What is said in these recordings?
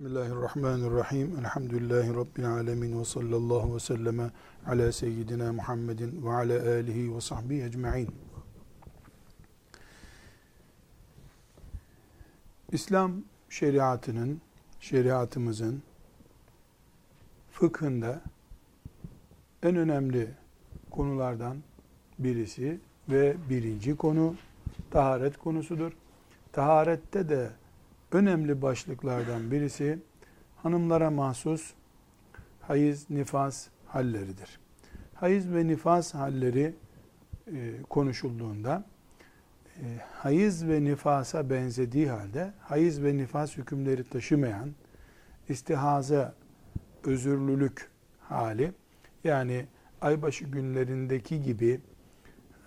Bismillahirrahmanirrahim. Elhamdülillahi Rabbil alemin ve sallallahu ve selleme ala seyyidina Muhammedin ve ala alihi ve sahbihi ecma'in. İslam şeriatının, şeriatımızın fıkhında en önemli konulardan birisi ve birinci konu taharet konusudur. Taharette de önemli başlıklardan birisi hanımlara mahsus hayız, nifas halleridir. Hayız ve nifas halleri e, konuşulduğunda e, hayız ve nifasa benzediği halde hayız ve nifas hükümleri taşımayan istihaza, özürlülük hali yani aybaşı günlerindeki gibi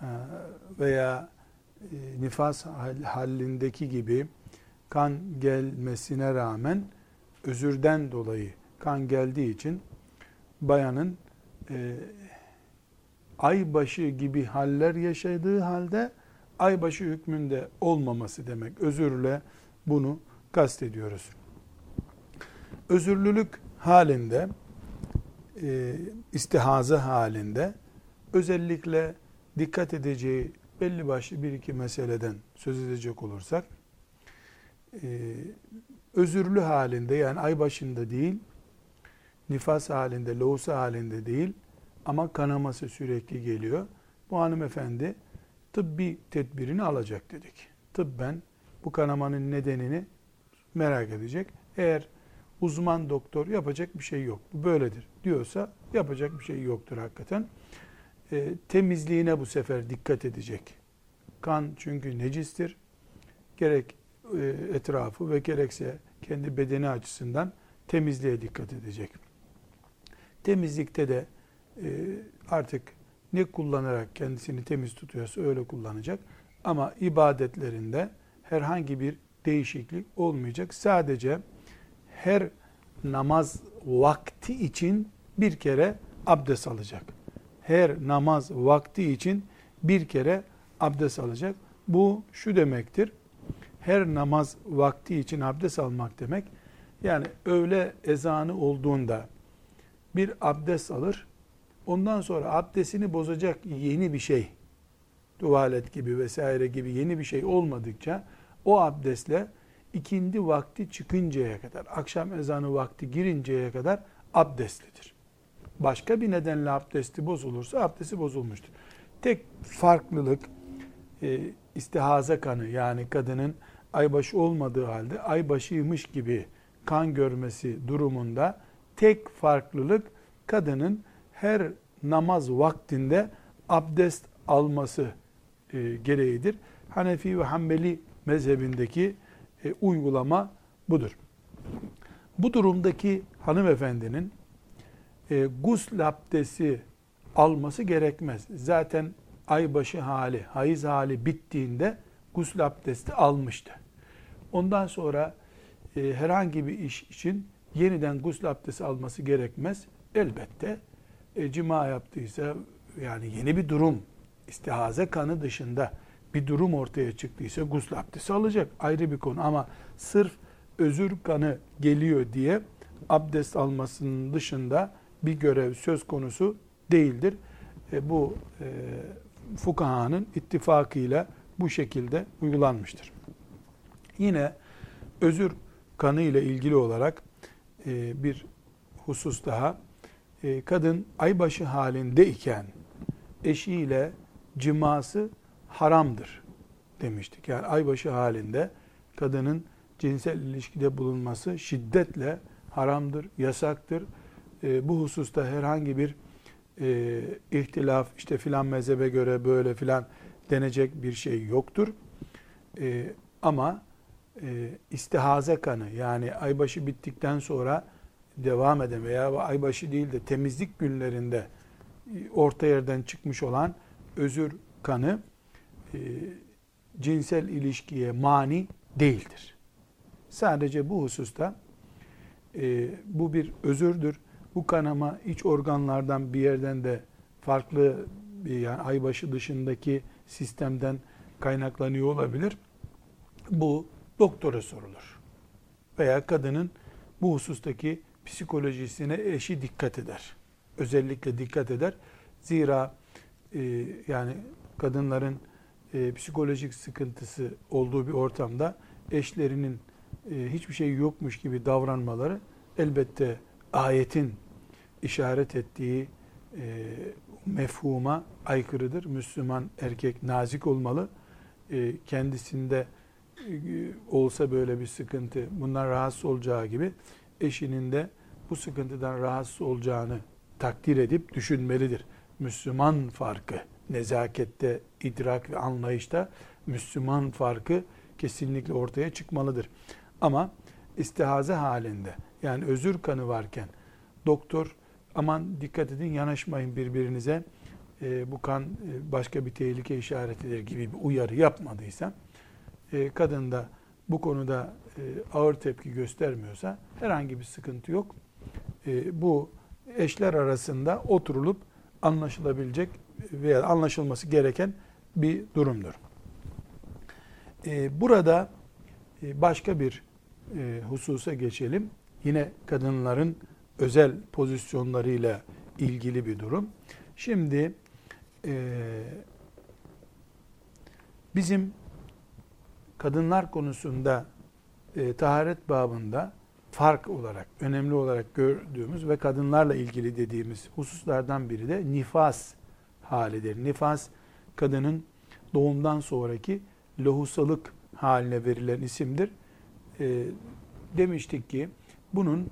e, veya e, nifas halindeki gibi kan gelmesine rağmen özürden dolayı kan geldiği için bayanın e, aybaşı gibi haller yaşadığı halde aybaşı hükmünde olmaması demek. Özürle bunu kastediyoruz. Özürlülük halinde, e, istihaza halinde özellikle dikkat edeceği belli başlı bir iki meseleden söz edecek olursak, e, özürlü halinde yani ay başında değil, nifas halinde, lohusa halinde değil ama kanaması sürekli geliyor. Bu hanımefendi tıbbi tedbirini alacak dedik. Tıbben bu kanamanın nedenini merak edecek. Eğer uzman doktor yapacak bir şey yok, bu böyledir diyorsa yapacak bir şey yoktur hakikaten. E, temizliğine bu sefer dikkat edecek. Kan çünkü necistir. Gerek etrafı ve gerekse kendi bedeni açısından temizliğe dikkat edecek. Temizlikte de e, artık ne kullanarak kendisini temiz tutuyorsa öyle kullanacak. Ama ibadetlerinde herhangi bir değişiklik olmayacak. Sadece her namaz vakti için bir kere abdest alacak. Her namaz vakti için bir kere abdest alacak. Bu şu demektir her namaz vakti için abdest almak demek. Yani öğle ezanı olduğunda bir abdest alır. Ondan sonra abdestini bozacak yeni bir şey, tuvalet gibi vesaire gibi yeni bir şey olmadıkça o abdestle ikindi vakti çıkıncaya kadar, akşam ezanı vakti girinceye kadar abdestlidir. Başka bir nedenle abdesti bozulursa abdesti bozulmuştur. Tek farklılık e, istihaza kanı yani kadının aybaşı olmadığı halde aybaşıymış gibi kan görmesi durumunda tek farklılık kadının her namaz vaktinde abdest alması e, gereğidir. Hanefi ve Hanbeli mezhebindeki e, uygulama budur. Bu durumdaki hanımefendinin e, gusl abdesti alması gerekmez. Zaten aybaşı hali, hayız hali bittiğinde gusül abdesti almıştı. Ondan sonra e, herhangi bir iş için yeniden gusül abdesti alması gerekmez. Elbette e, cima yaptıysa yani yeni bir durum istihaze kanı dışında bir durum ortaya çıktıysa gusül abdesti alacak ayrı bir konu ama sırf özür kanı geliyor diye abdest almasının dışında bir görev söz konusu değildir. E, bu e, fukahanın ittifakıyla bu şekilde uygulanmıştır. Yine özür kanı ile ilgili olarak e, bir husus daha. E, kadın aybaşı halindeyken eşiyle ciması haramdır demiştik. Yani aybaşı halinde kadının cinsel ilişkide bulunması şiddetle haramdır, yasaktır. E, bu hususta herhangi bir e, ihtilaf, işte filan mezhebe göre böyle filan denecek bir şey yoktur. E, ama e, istihaze kanı yani aybaşı bittikten sonra devam eden veya aybaşı değil de temizlik günlerinde e, orta yerden çıkmış olan özür kanı e, cinsel ilişkiye mani değildir. Sadece bu hususta e, bu bir özürdür. Bu kanama iç organlardan bir yerden de farklı yani aybaşı dışındaki sistemden kaynaklanıyor olabilir. Bu doktora sorulur. Veya kadının bu husustaki psikolojisine eşi dikkat eder. Özellikle dikkat eder. Zira e, yani kadınların e, psikolojik sıkıntısı olduğu bir ortamda eşlerinin e, hiçbir şey yokmuş gibi davranmaları elbette ayetin işaret ettiği e, mefhuma aykırıdır. Müslüman erkek nazik olmalı. E, kendisinde olsa böyle bir sıkıntı bundan rahatsız olacağı gibi eşinin de bu sıkıntıdan rahatsız olacağını takdir edip düşünmelidir. Müslüman farkı, nezakette, idrak ve anlayışta Müslüman farkı kesinlikle ortaya çıkmalıdır. Ama istihaze halinde yani özür kanı varken doktor aman dikkat edin yanaşmayın birbirinize e, bu kan e, başka bir tehlike işaretidir gibi bir uyarı yapmadıysa e, kadın da bu konuda e, ağır tepki göstermiyorsa herhangi bir sıkıntı yok. E, bu eşler arasında oturulup anlaşılabilecek veya anlaşılması gereken bir durumdur. E, burada başka bir hususa geçelim. Yine kadınların özel pozisyonlarıyla ilgili bir durum. Şimdi bizim kadınlar konusunda e, taharet babında fark olarak, önemli olarak gördüğümüz ve kadınlarla ilgili dediğimiz hususlardan biri de nifas halidir. Nifas, kadının doğumdan sonraki lohusalık haline verilen isimdir. E, demiştik ki bunun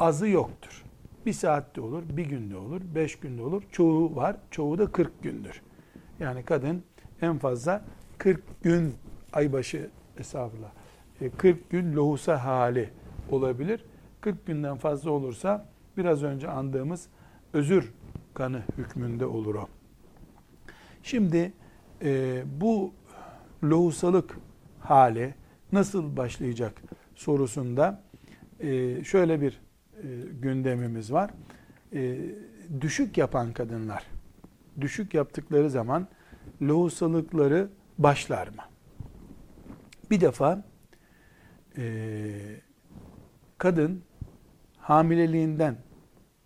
azı yoktur. Bir saatte olur, bir günde olur, beş günde olur. Çoğu var, çoğu da 40 gündür. Yani kadın en fazla 40 gün aybaşı 40 e, gün lohusa hali olabilir. 40 günden fazla olursa biraz önce andığımız özür kanı hükmünde olur o. Şimdi e, bu lohusalık hali nasıl başlayacak sorusunda e, şöyle bir e, gündemimiz var. E, düşük yapan kadınlar, düşük yaptıkları zaman lohusalıkları başlar mı? Bir defa e, kadın hamileliğinden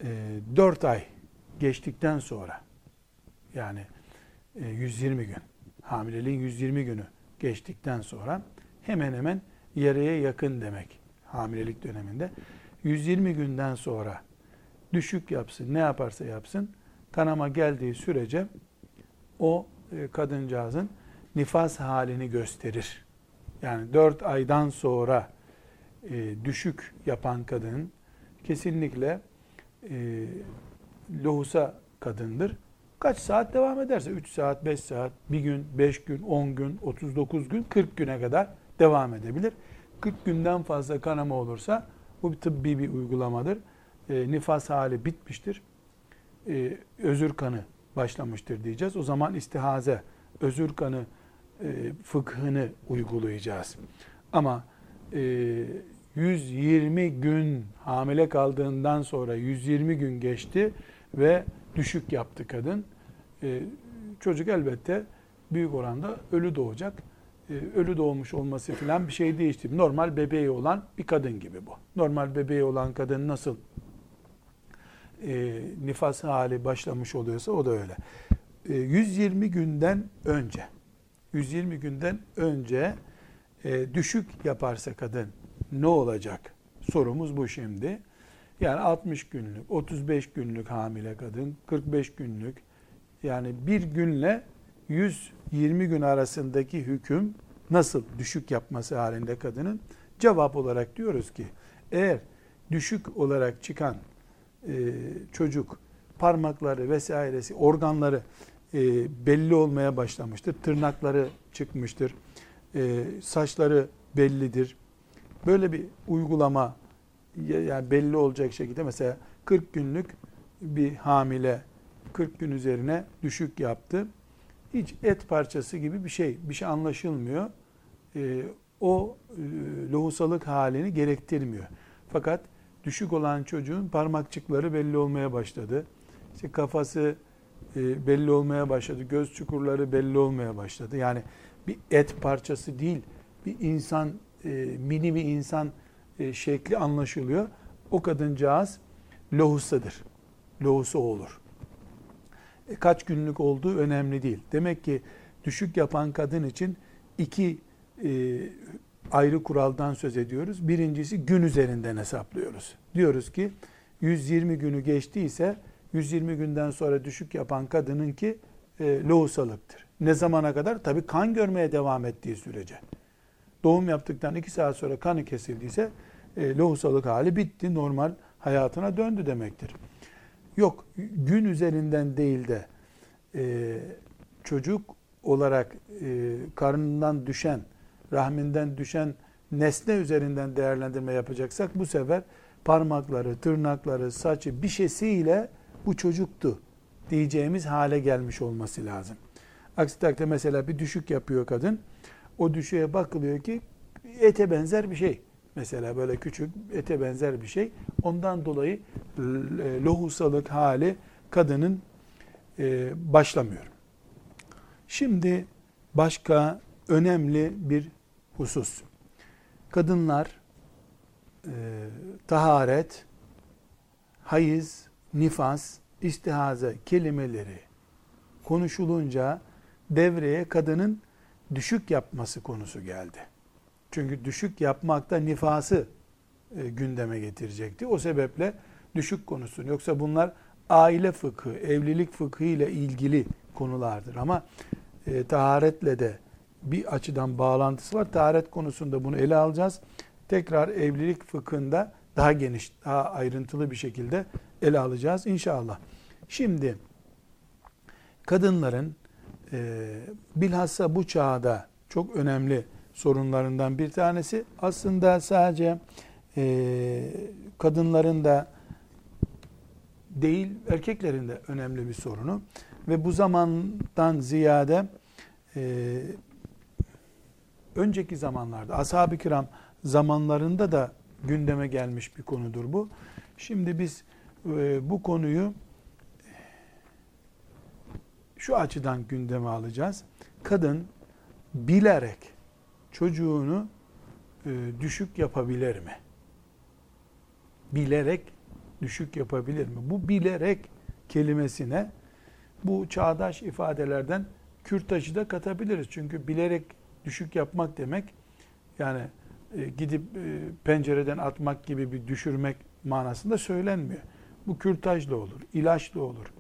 e, 4 ay geçtikten sonra yani e, 120 gün hamileliğin 120 günü geçtikten sonra hemen hemen yarıya yakın demek hamilelik döneminde. 120 günden sonra düşük yapsın, ne yaparsa yapsın, kanama geldiği sürece o e, kadıncağızın nifas halini gösterir. Yani 4 aydan sonra e, düşük yapan kadın kesinlikle e, lohusa kadındır. Kaç saat devam ederse 3 saat, 5 saat, 1 gün, 5 gün, 10 gün, 39 gün, 40 güne kadar devam edebilir. 40 günden fazla kanama olursa bu bir tıbbi bir uygulamadır. E, nifas hali bitmiştir. E, özür kanı başlamıştır diyeceğiz. O zaman istihaze, özür kanı e, fıkhını uygulayacağız. Ama e, 120 gün hamile kaldığından sonra 120 gün geçti ve düşük yaptı kadın. E, çocuk elbette büyük oranda ölü doğacak. E, ölü doğmuş olması filan bir şey değişti. Normal bebeği olan bir kadın gibi bu. Normal bebeği olan kadın nasıl e, nifas hali başlamış oluyorsa o da öyle. E, 120 günden önce 120 günden önce e, düşük yaparsa kadın ne olacak? Sorumuz bu şimdi. Yani 60 günlük, 35 günlük hamile kadın, 45 günlük yani bir günle 120 gün arasındaki hüküm nasıl düşük yapması halinde kadının? Cevap olarak diyoruz ki eğer düşük olarak çıkan e, çocuk parmakları vesairesi organları e, belli olmaya başlamıştır. Tırnakları çıkmıştır. E, saçları bellidir. Böyle bir uygulama yani belli olacak şekilde mesela 40 günlük bir hamile 40 gün üzerine düşük yaptı. Hiç et parçası gibi bir şey, bir şey anlaşılmıyor. E, o e, lohusalık halini gerektirmiyor. Fakat düşük olan çocuğun parmakçıkları belli olmaya başladı. İşte kafası e, belli olmaya başladı. Göz çukurları belli olmaya başladı. Yani bir et parçası değil, bir insan, e, mini bir insan e, şekli anlaşılıyor. O kadıncağız lohusadır. Lohusa olur. E, kaç günlük olduğu önemli değil. Demek ki düşük yapan kadın için iki ayrı kuraldan söz ediyoruz. Birincisi gün üzerinden hesaplıyoruz. Diyoruz ki 120 günü geçtiyse 120 günden sonra düşük yapan kadının ki e, lohusalıktır. Ne zamana kadar? Tabii kan görmeye devam ettiği sürece. Doğum yaptıktan 2 saat sonra kanı kesildiyse e, lohusalık hali bitti. Normal hayatına döndü demektir. Yok gün üzerinden değil de e, çocuk olarak e, karnından düşen, rahminden düşen nesne üzerinden değerlendirme yapacaksak bu sefer parmakları, tırnakları, saçı bir şeysiyle bu çocuktu diyeceğimiz hale gelmiş olması lazım. Aksi takdirde mesela bir düşük yapıyor kadın. O düşüğe bakılıyor ki ete benzer bir şey. Mesela böyle küçük ete benzer bir şey. Ondan dolayı lohusalık hali kadının e, başlamıyor. Şimdi başka önemli bir husus. Kadınlar e, taharet, hayız, nifas, istihaze kelimeleri konuşulunca devreye kadının düşük yapması konusu geldi. Çünkü düşük yapmakta nifası e, gündeme getirecekti. O sebeple düşük konusunu. Yoksa bunlar aile fıkhı, evlilik fıkhı ile ilgili konulardır. Ama e, taharetle de bir açıdan bağlantısı var. Taharet konusunda bunu ele alacağız. Tekrar evlilik fıkhında daha geniş, daha ayrıntılı bir şekilde ele alacağız inşallah. Şimdi kadınların e, bilhassa bu çağda çok önemli sorunlarından bir tanesi aslında sadece e, kadınların da değil erkeklerin de önemli bir sorunu ve bu zamandan ziyade e, önceki zamanlarda ashab-ı kiram zamanlarında da gündeme gelmiş bir konudur bu. Şimdi biz e, bu konuyu şu açıdan gündeme alacağız. Kadın bilerek çocuğunu e, düşük yapabilir mi? Bilerek düşük yapabilir mi? Bu bilerek kelimesine bu çağdaş ifadelerden kürtajı da katabiliriz. Çünkü bilerek düşük yapmak demek yani gidip e, pencereden atmak gibi bir düşürmek manasında söylenmiyor. Bu kürtajla olur, ilaçla olur.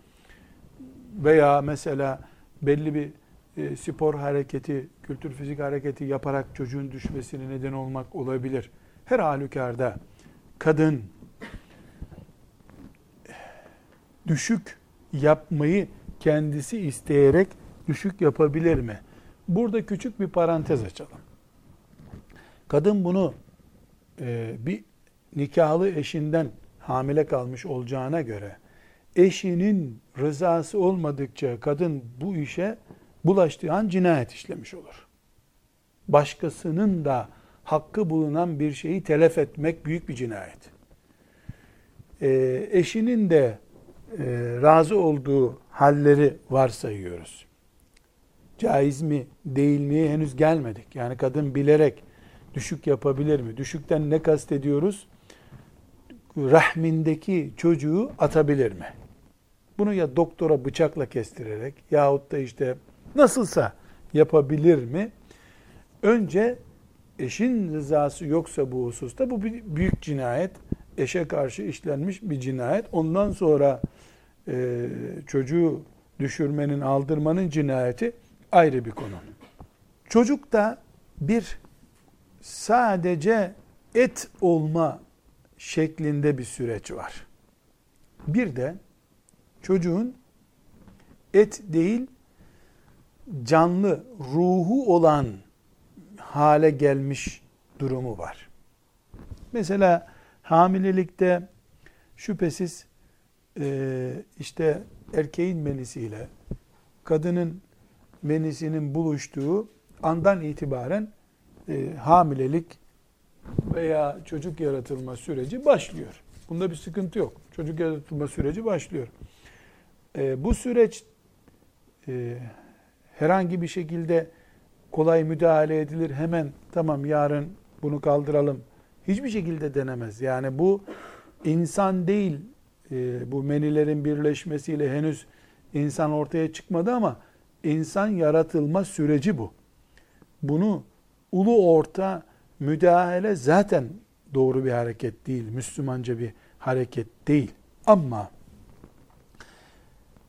Veya mesela belli bir e, spor hareketi, kültür fizik hareketi yaparak çocuğun düşmesine neden olmak olabilir. Her halükarda kadın düşük yapmayı kendisi isteyerek düşük yapabilir mi? Burada küçük bir parantez açalım. Kadın bunu e, bir nikahlı eşinden hamile kalmış olacağına göre eşinin rızası olmadıkça kadın bu işe bulaştığı an cinayet işlemiş olur. Başkasının da hakkı bulunan bir şeyi telef etmek büyük bir cinayet. E, eşinin de e, razı olduğu halleri varsayıyoruz. Caiz mi değil mi henüz gelmedik. Yani kadın bilerek düşük yapabilir mi? Düşükten ne kastediyoruz? Rahmindeki çocuğu atabilir mi? Bunu ya doktora bıçakla kestirerek yahut da işte nasılsa yapabilir mi? Önce eşin rızası yoksa bu hususta bu bir büyük cinayet. Eşe karşı işlenmiş bir cinayet. Ondan sonra e, çocuğu düşürmenin, aldırmanın cinayeti ayrı bir konu. Çocuk da bir sadece et olma şeklinde bir süreç var. Bir de çocuğun et değil canlı, ruhu olan hale gelmiş durumu var. Mesela hamilelikte şüphesiz e, işte erkeğin menisiyle kadının menisinin buluştuğu andan itibaren e, hamilelik veya çocuk yaratılma süreci başlıyor. Bunda bir sıkıntı yok. Çocuk yaratılma süreci başlıyor. E, bu süreç e, herhangi bir şekilde kolay müdahale edilir. Hemen tamam yarın bunu kaldıralım Hiçbir şekilde denemez. Yani bu insan değil, e, bu menilerin birleşmesiyle henüz insan ortaya çıkmadı ama insan yaratılma süreci bu. Bunu ulu orta müdahale zaten doğru bir hareket değil, Müslümanca bir hareket değil. Ama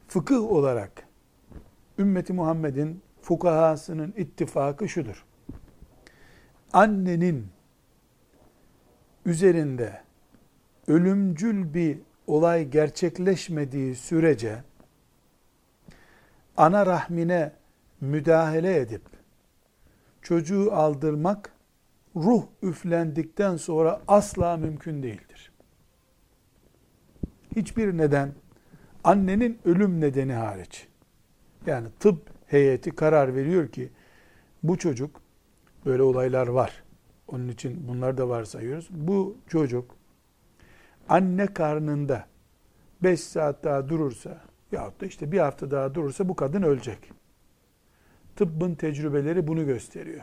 fıkıh olarak ümmeti Muhammed'in fukahasının ittifakı şudur. Annenin üzerinde ölümcül bir olay gerçekleşmediği sürece ana rahmine müdahale edip çocuğu aldırmak ruh üflendikten sonra asla mümkün değildir. Hiçbir neden annenin ölüm nedeni hariç. Yani tıp heyeti karar veriyor ki bu çocuk böyle olaylar var. Onun için bunları da varsayıyoruz. Bu çocuk anne karnında 5 saat daha durursa yahut da işte bir hafta daha durursa bu kadın ölecek. Tıbbın tecrübeleri bunu gösteriyor.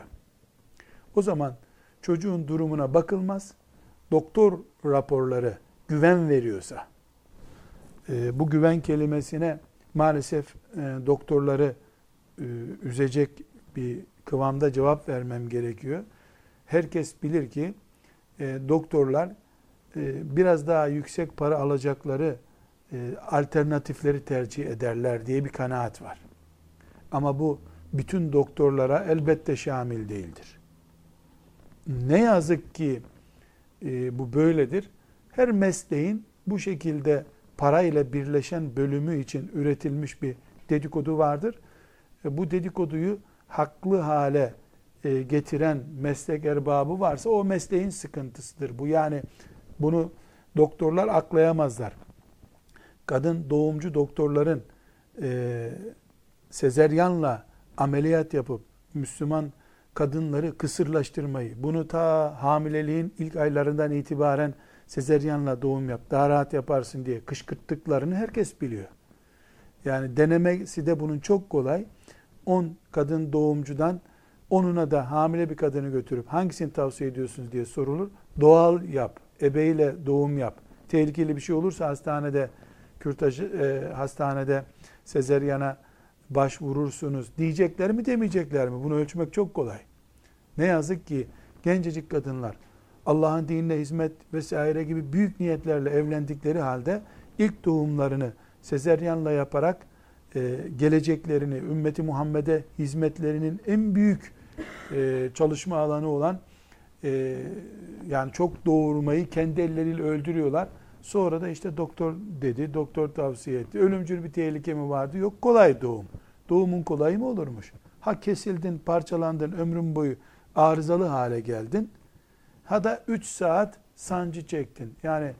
O zaman çocuğun durumuna bakılmaz. Doktor raporları güven veriyorsa, e, bu güven kelimesine maalesef e, doktorları e, üzecek bir kıvamda cevap vermem gerekiyor. Herkes bilir ki doktorlar biraz daha yüksek para alacakları alternatifleri tercih ederler diye bir kanaat var. Ama bu bütün doktorlara elbette şamil değildir. Ne yazık ki e, bu böyledir. Her mesleğin bu şekilde parayla birleşen bölümü için üretilmiş bir dedikodu vardır. E, bu dedikoduyu haklı hale e, getiren meslek erbabı varsa o mesleğin sıkıntısıdır. Bu yani bunu doktorlar aklayamazlar. Kadın doğumcu doktorların e, sezeryanla ameliyat yapıp Müslüman kadınları kısırlaştırmayı, bunu ta hamileliğin ilk aylarından itibaren sezeryanla doğum yap, daha rahat yaparsın diye kışkırttıklarını herkes biliyor. Yani denemesi de bunun çok kolay. 10 kadın doğumcudan onuna da hamile bir kadını götürüp hangisini tavsiye ediyorsunuz diye sorulur. Doğal yap, ebeyle doğum yap. Tehlikeli bir şey olursa hastanede kürtajı e, hastanede sezeryana başvurursunuz diyecekler mi demeyecekler mi? Bunu ölçmek çok kolay. Ne yazık ki gencecik kadınlar Allah'ın dinine hizmet vesaire gibi büyük niyetlerle evlendikleri halde ilk doğumlarını sezeryanla yaparak e, geleceklerini, ümmeti Muhammed'e hizmetlerinin en büyük e, çalışma alanı olan e, yani çok doğurmayı kendi elleriyle öldürüyorlar. Sonra da işte doktor dedi, doktor tavsiye etti. Ölümcül bir tehlike mi vardı? Yok kolay doğum. Doğumun kolay mı olurmuş? Ha kesildin, parçalandın, ömrün boyu arızalı hale geldin. Ha da 3 saat sancı çektin. Yani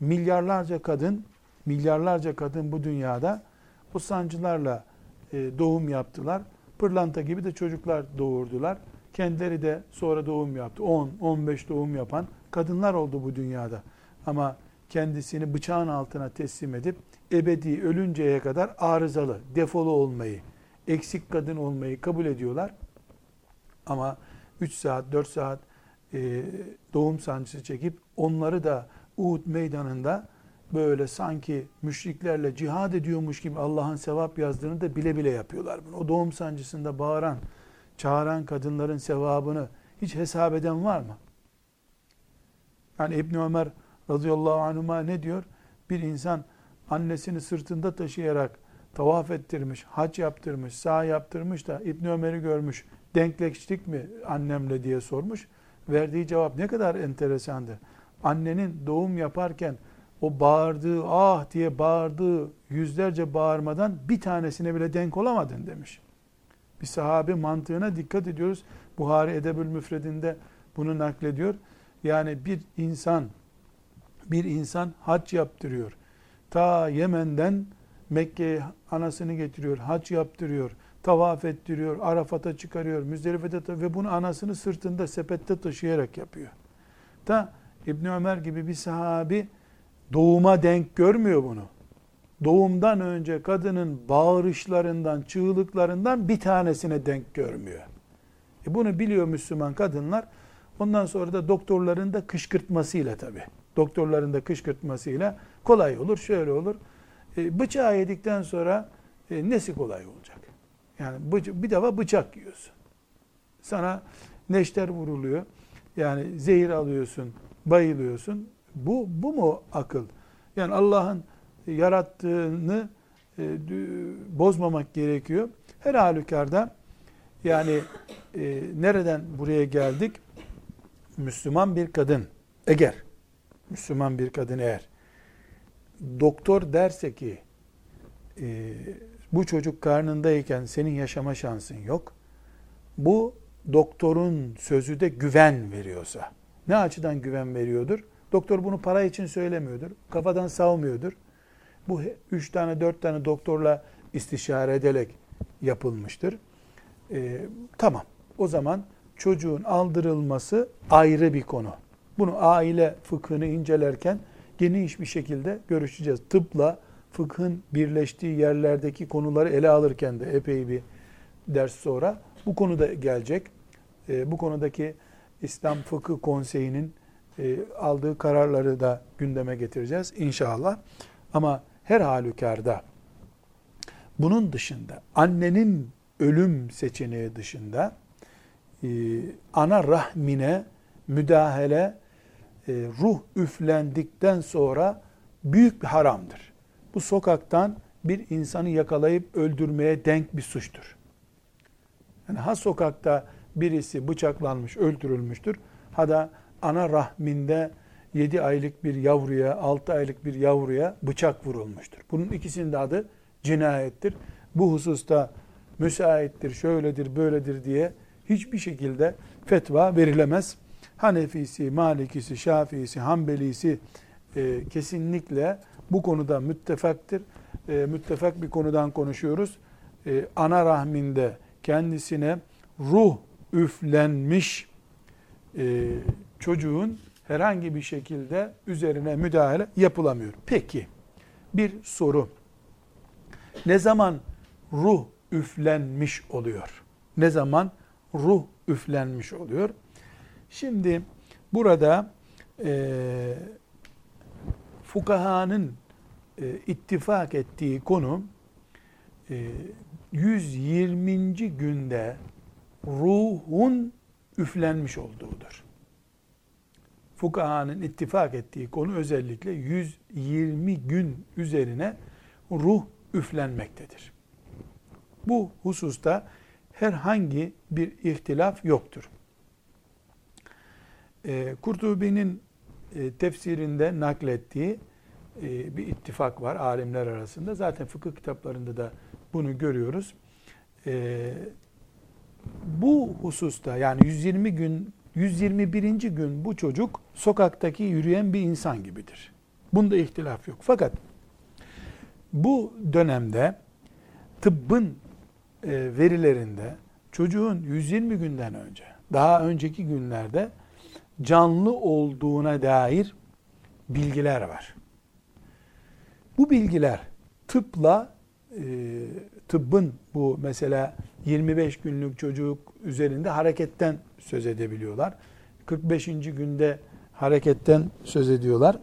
milyarlarca kadın, milyarlarca kadın bu dünyada o sancılarla e, doğum yaptılar. Pırlanta gibi de çocuklar doğurdular. Kendileri de sonra doğum yaptı. 10, 15 doğum yapan kadınlar oldu bu dünyada. Ama kendisini bıçağın altına teslim edip ebedi ölünceye kadar arızalı, defolu olmayı, eksik kadın olmayı kabul ediyorlar. Ama 3 saat, 4 saat e, doğum sancısı çekip onları da Uhud meydanında böyle sanki müşriklerle cihad ediyormuş gibi Allah'ın sevap yazdığını da bile bile yapıyorlar bunu. O doğum sancısında bağıran, çağıran kadınların sevabını hiç hesap eden var mı? Yani İbn Ömer radıyallahu anhuma ne diyor? Bir insan annesini sırtında taşıyarak tavaf ettirmiş, hac yaptırmış, sağ yaptırmış da İbn Ömer'i görmüş. Denkleştik mi annemle diye sormuş. Verdiği cevap ne kadar enteresandı. Annenin doğum yaparken o bağırdığı, ah diye bağırdığı yüzlerce bağırmadan bir tanesine bile denk olamadın demiş. Bir sahabe mantığına dikkat ediyoruz. Buhari Edebül Müfredinde bunu naklediyor. Yani bir insan bir insan hac yaptırıyor. Ta Yemen'den Mekke'ye anasını getiriyor, hac yaptırıyor, tavaf ettiriyor, Arafat'a çıkarıyor, Müzdelife'de ve bunu anasını sırtında sepette taşıyarak yapıyor. Ta İbn Ömer gibi bir sahabi doğuma denk görmüyor bunu. Doğumdan önce kadının bağırışlarından, çığlıklarından bir tanesine denk görmüyor. E bunu biliyor Müslüman kadınlar. Ondan sonra da doktorların da kışkırtmasıyla tabii. Doktorların da kışkırtmasıyla kolay olur, şöyle olur. E, bıçağı yedikten sonra e, nesi kolay olacak? Yani bir defa bıçak yiyorsun. Sana neşter vuruluyor. Yani zehir alıyorsun, bayılıyorsun. Bu, bu mu akıl? Yani Allah'ın yarattığını e, bozmamak gerekiyor. Her halükarda yani e, nereden buraya geldik? Müslüman bir kadın eğer Müslüman bir kadın eğer doktor derse ki e, bu çocuk karnındayken senin yaşama şansın yok. Bu doktorun sözü de güven veriyorsa. Ne açıdan güven veriyordur? Doktor bunu para için söylemiyordur. Kafadan savmıyordur. Bu üç tane dört tane doktorla istişare ederek yapılmıştır. Ee, tamam. O zaman çocuğun aldırılması ayrı bir konu. Bunu aile fıkhını incelerken geniş bir şekilde görüşeceğiz. Tıpla fıkhın birleştiği yerlerdeki konuları ele alırken de epey bir ders sonra bu konuda gelecek. E, bu konudaki İslam Fıkıh Konseyi'nin e, aldığı kararları da gündeme getireceğiz inşallah. Ama her halükarda bunun dışında annenin ölüm seçeneği dışında e, ana rahmine müdahale ruh üflendikten sonra büyük bir haramdır. Bu sokaktan bir insanı yakalayıp öldürmeye denk bir suçtur. Yani ha sokakta birisi bıçaklanmış, öldürülmüştür. Ha da ana rahminde 7 aylık bir yavruya, 6 aylık bir yavruya bıçak vurulmuştur. Bunun ikisinin de adı cinayettir. Bu hususta müsaittir, şöyledir, böyledir diye hiçbir şekilde fetva verilemez. Hanefisi, Malikisi, Şafiisi, Hanbelisi e, kesinlikle bu konuda müttefaktır. E, müttefak bir konudan konuşuyoruz. E, ana rahminde kendisine ruh üflenmiş e, çocuğun herhangi bir şekilde üzerine müdahale yapılamıyor. Peki bir soru. Ne zaman ruh üflenmiş oluyor? Ne zaman ruh üflenmiş oluyor? Şimdi burada e, fukahanın e, ittifak ettiği konu e, 120. günde ruhun üflenmiş olduğudur. Fukahanın ittifak ettiği konu özellikle 120 gün üzerine ruh üflenmektedir. Bu hususta herhangi bir ihtilaf yoktur. E, Kurtubi'nin e, tefsirinde naklettiği e, bir ittifak var alimler arasında. Zaten fıkıh kitaplarında da bunu görüyoruz. E, bu hususta yani 120 gün 121. gün bu çocuk sokaktaki yürüyen bir insan gibidir. Bunda ihtilaf yok. Fakat bu dönemde tıbbın e, verilerinde çocuğun 120 günden önce, daha önceki günlerde canlı olduğuna dair bilgiler var. Bu bilgiler tıpla e, tıbbın bu mesela 25 günlük çocuk üzerinde hareketten söz edebiliyorlar. 45. günde hareketten söz ediyorlar.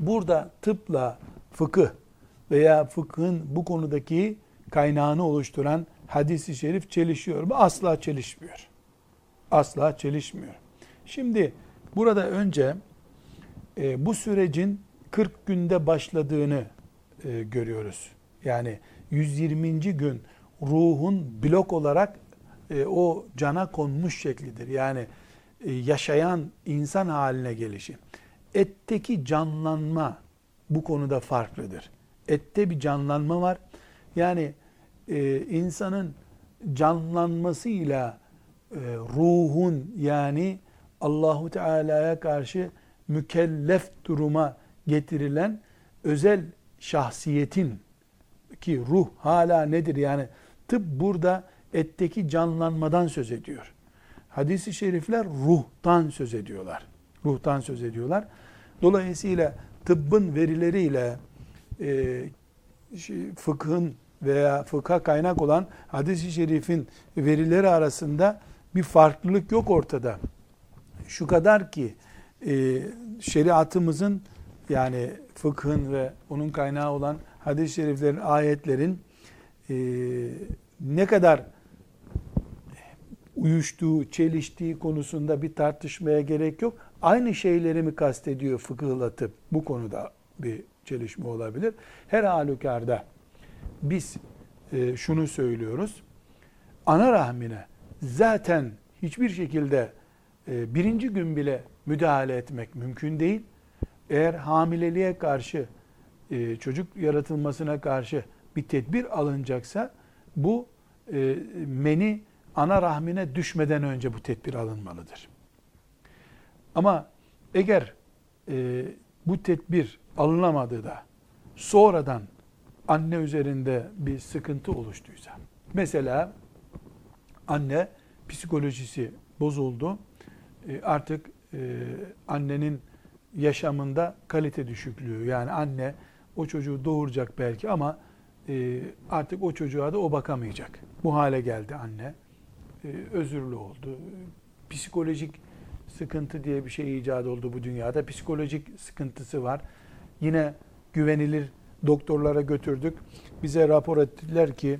Burada tıpla fıkıh veya fıkhın bu konudaki kaynağını oluşturan hadisi şerif çelişiyor mu? Asla çelişmiyor. Asla çelişmiyor. Şimdi burada önce e, bu sürecin 40 günde başladığını e, görüyoruz. Yani 120. gün ruhun blok olarak e, o cana konmuş şeklidir. Yani e, yaşayan insan haline gelişi. Etteki canlanma bu konuda farklıdır. Ette bir canlanma var. Yani e, insanın canlanmasıyla e, ruhun yani Allahu Teala'ya karşı mükellef duruma getirilen özel şahsiyetin ki ruh hala nedir? Yani tıp burada etteki canlanmadan söz ediyor. Hadis-i şerifler ruhtan söz ediyorlar. Ruhtan söz ediyorlar. Dolayısıyla tıbbın verileriyle e, fıkhın veya fıkha kaynak olan hadis-i şerifin verileri arasında bir farklılık yok ortada. Şu kadar ki e, şeriatımızın yani fıkhın ve onun kaynağı olan hadis-i şeriflerin, ayetlerin e, ne kadar uyuştuğu, çeliştiği konusunda bir tartışmaya gerek yok. Aynı şeyleri mi kastediyor fıkıhla tıp? Bu konuda bir çelişme olabilir. Her halükarda biz e, şunu söylüyoruz. Ana rahmine zaten hiçbir şekilde e, birinci gün bile müdahale etmek mümkün değil. Eğer hamileliğe karşı, e, çocuk yaratılmasına karşı bir tedbir alınacaksa bu e, meni ana rahmine düşmeden önce bu tedbir alınmalıdır. Ama eğer bu tedbir alınamadı da sonradan anne üzerinde bir sıkıntı oluştuysa, mesela anne psikolojisi bozuldu, artık e, annenin yaşamında kalite düşüklüğü, yani anne o çocuğu doğuracak belki ama e, artık o çocuğa da o bakamayacak. Bu hale geldi anne. E, özürlü oldu. Psikolojik sıkıntı diye bir şey icat oldu bu dünyada. Psikolojik sıkıntısı var. Yine güvenilir doktorlara götürdük. Bize rapor ettiler ki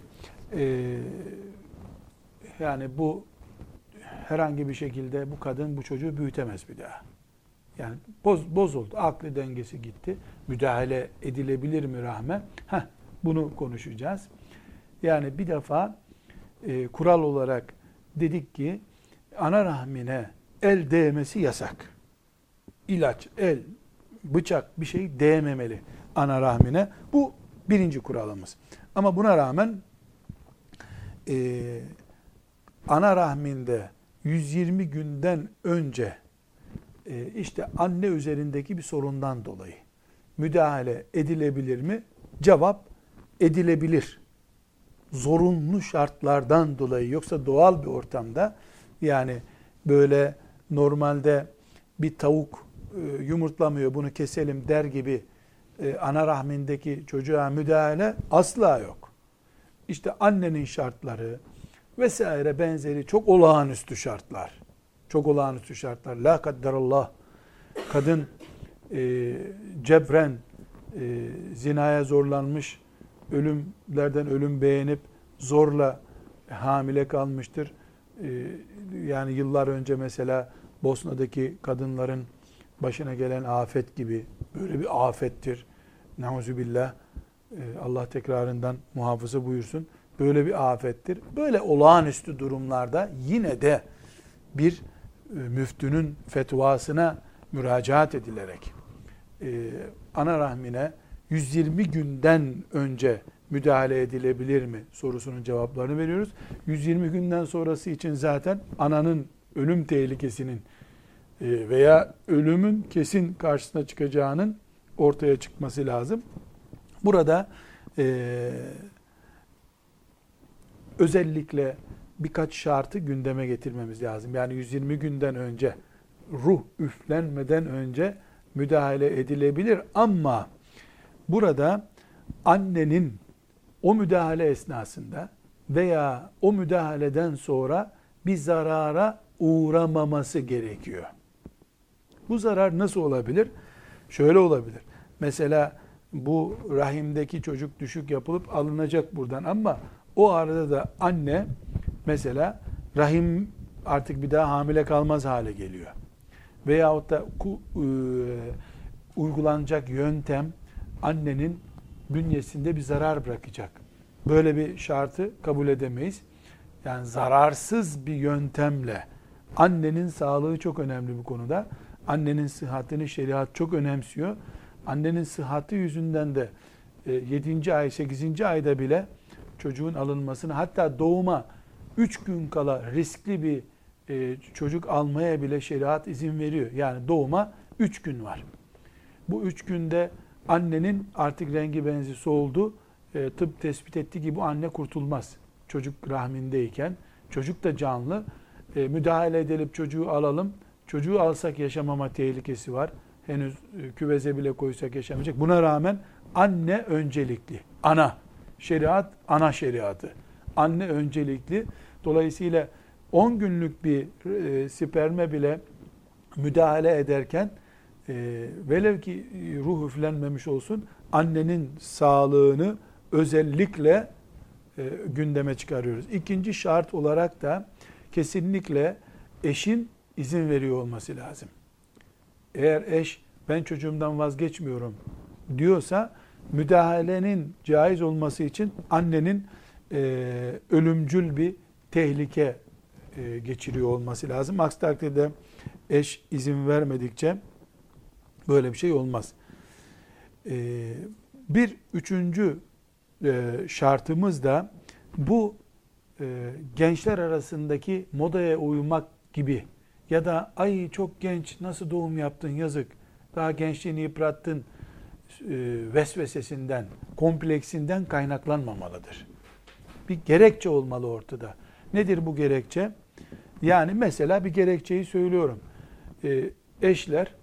e, yani bu herhangi bir şekilde bu kadın bu çocuğu büyütemez bir daha. Yani boz, bozuldu. Aklı dengesi gitti. Müdahale edilebilir mi rahme? Heh, bunu konuşacağız. Yani bir defa e, kural olarak dedik ki ana rahmine el değmesi yasak. İlaç, el, bıçak bir şey değmemeli ana rahmine. Bu birinci kuralımız. Ama buna rağmen e, ana rahminde 120 günden önce e, işte anne üzerindeki bir sorundan dolayı müdahale edilebilir mi? Cevap edilebilir. Zorunlu şartlardan dolayı yoksa doğal bir ortamda yani böyle normalde bir tavuk e, yumurtlamıyor bunu keselim der gibi e, ana rahmindeki çocuğa müdahale asla yok. İşte annenin şartları vesaire benzeri çok olağanüstü şartlar. Çok olağanüstü şartlar. La kadderallah. Kadın e, cebren e, zinaya zorlanmış, ölümlerden ölüm beğenip zorla hamile kalmıştır. E, yani yıllar önce mesela Bosna'daki kadınların başına gelen afet gibi böyle bir afettir. Neuzubillah. E, Allah tekrarından muhafaza buyursun. Böyle bir afettir. Böyle olağanüstü durumlarda yine de bir e, müftünün fetvasına müracaat edilerek e, ana rahmine 120 günden önce müdahale edilebilir mi sorusunun cevaplarını veriyoruz. 120 günden sonrası için zaten ananın ölüm tehlikesinin e, veya ölümün kesin karşısına çıkacağının ortaya çıkması lazım. Burada e, özellikle birkaç şartı gündeme getirmemiz lazım. Yani 120 günden önce ruh üflenmeden önce müdahale edilebilir ama burada annenin o müdahale esnasında veya o müdahaleden sonra bir zarara uğramaması gerekiyor. Bu zarar nasıl olabilir? Şöyle olabilir. Mesela bu rahimdeki çocuk düşük yapılıp alınacak buradan ama o arada da anne mesela rahim artık bir daha hamile kalmaz hale geliyor. Veyahut da e, uygulanacak yöntem annenin bünyesinde bir zarar bırakacak. Böyle bir şartı kabul edemeyiz. Yani zararsız bir yöntemle annenin sağlığı çok önemli bu konuda. Annenin sıhhatini şeriat çok önemsiyor. Annenin sıhhati yüzünden de 7. E, ay 8. ayda bile çocuğun alınmasını hatta doğuma 3 gün kala riskli bir e, çocuk almaya bile şeriat izin veriyor. Yani doğuma 3 gün var. Bu 3 günde annenin artık rengi benzi soldu. E, tıp tespit etti ki bu anne kurtulmaz. Çocuk rahmindeyken. Çocuk da canlı. E, müdahale edelim çocuğu alalım. Çocuğu alsak yaşamama tehlikesi var. Henüz e, küveze bile koysak yaşamayacak. Buna rağmen anne öncelikli. Ana. Şeriat ana şeriatı. Anne öncelikli. Dolayısıyla 10 günlük bir e, sperme bile müdahale ederken e, velev ki ruh üflenmemiş olsun annenin sağlığını özellikle e, gündeme çıkarıyoruz. İkinci şart olarak da kesinlikle eşin izin veriyor olması lazım. Eğer eş ben çocuğumdan vazgeçmiyorum diyorsa müdahalenin caiz olması için annenin e, ölümcül bir tehlike e, geçiriyor olması lazım. Aksi takdirde eş izin vermedikçe böyle bir şey olmaz. E, bir üçüncü e, şartımız da bu e, gençler arasındaki modaya uymak gibi ya da ay çok genç nasıl doğum yaptın yazık daha gençliğini yıprattın vesvesesinden, kompleksinden kaynaklanmamalıdır. Bir gerekçe olmalı ortada. Nedir bu gerekçe? Yani mesela bir gerekçeyi söylüyorum. E, eşler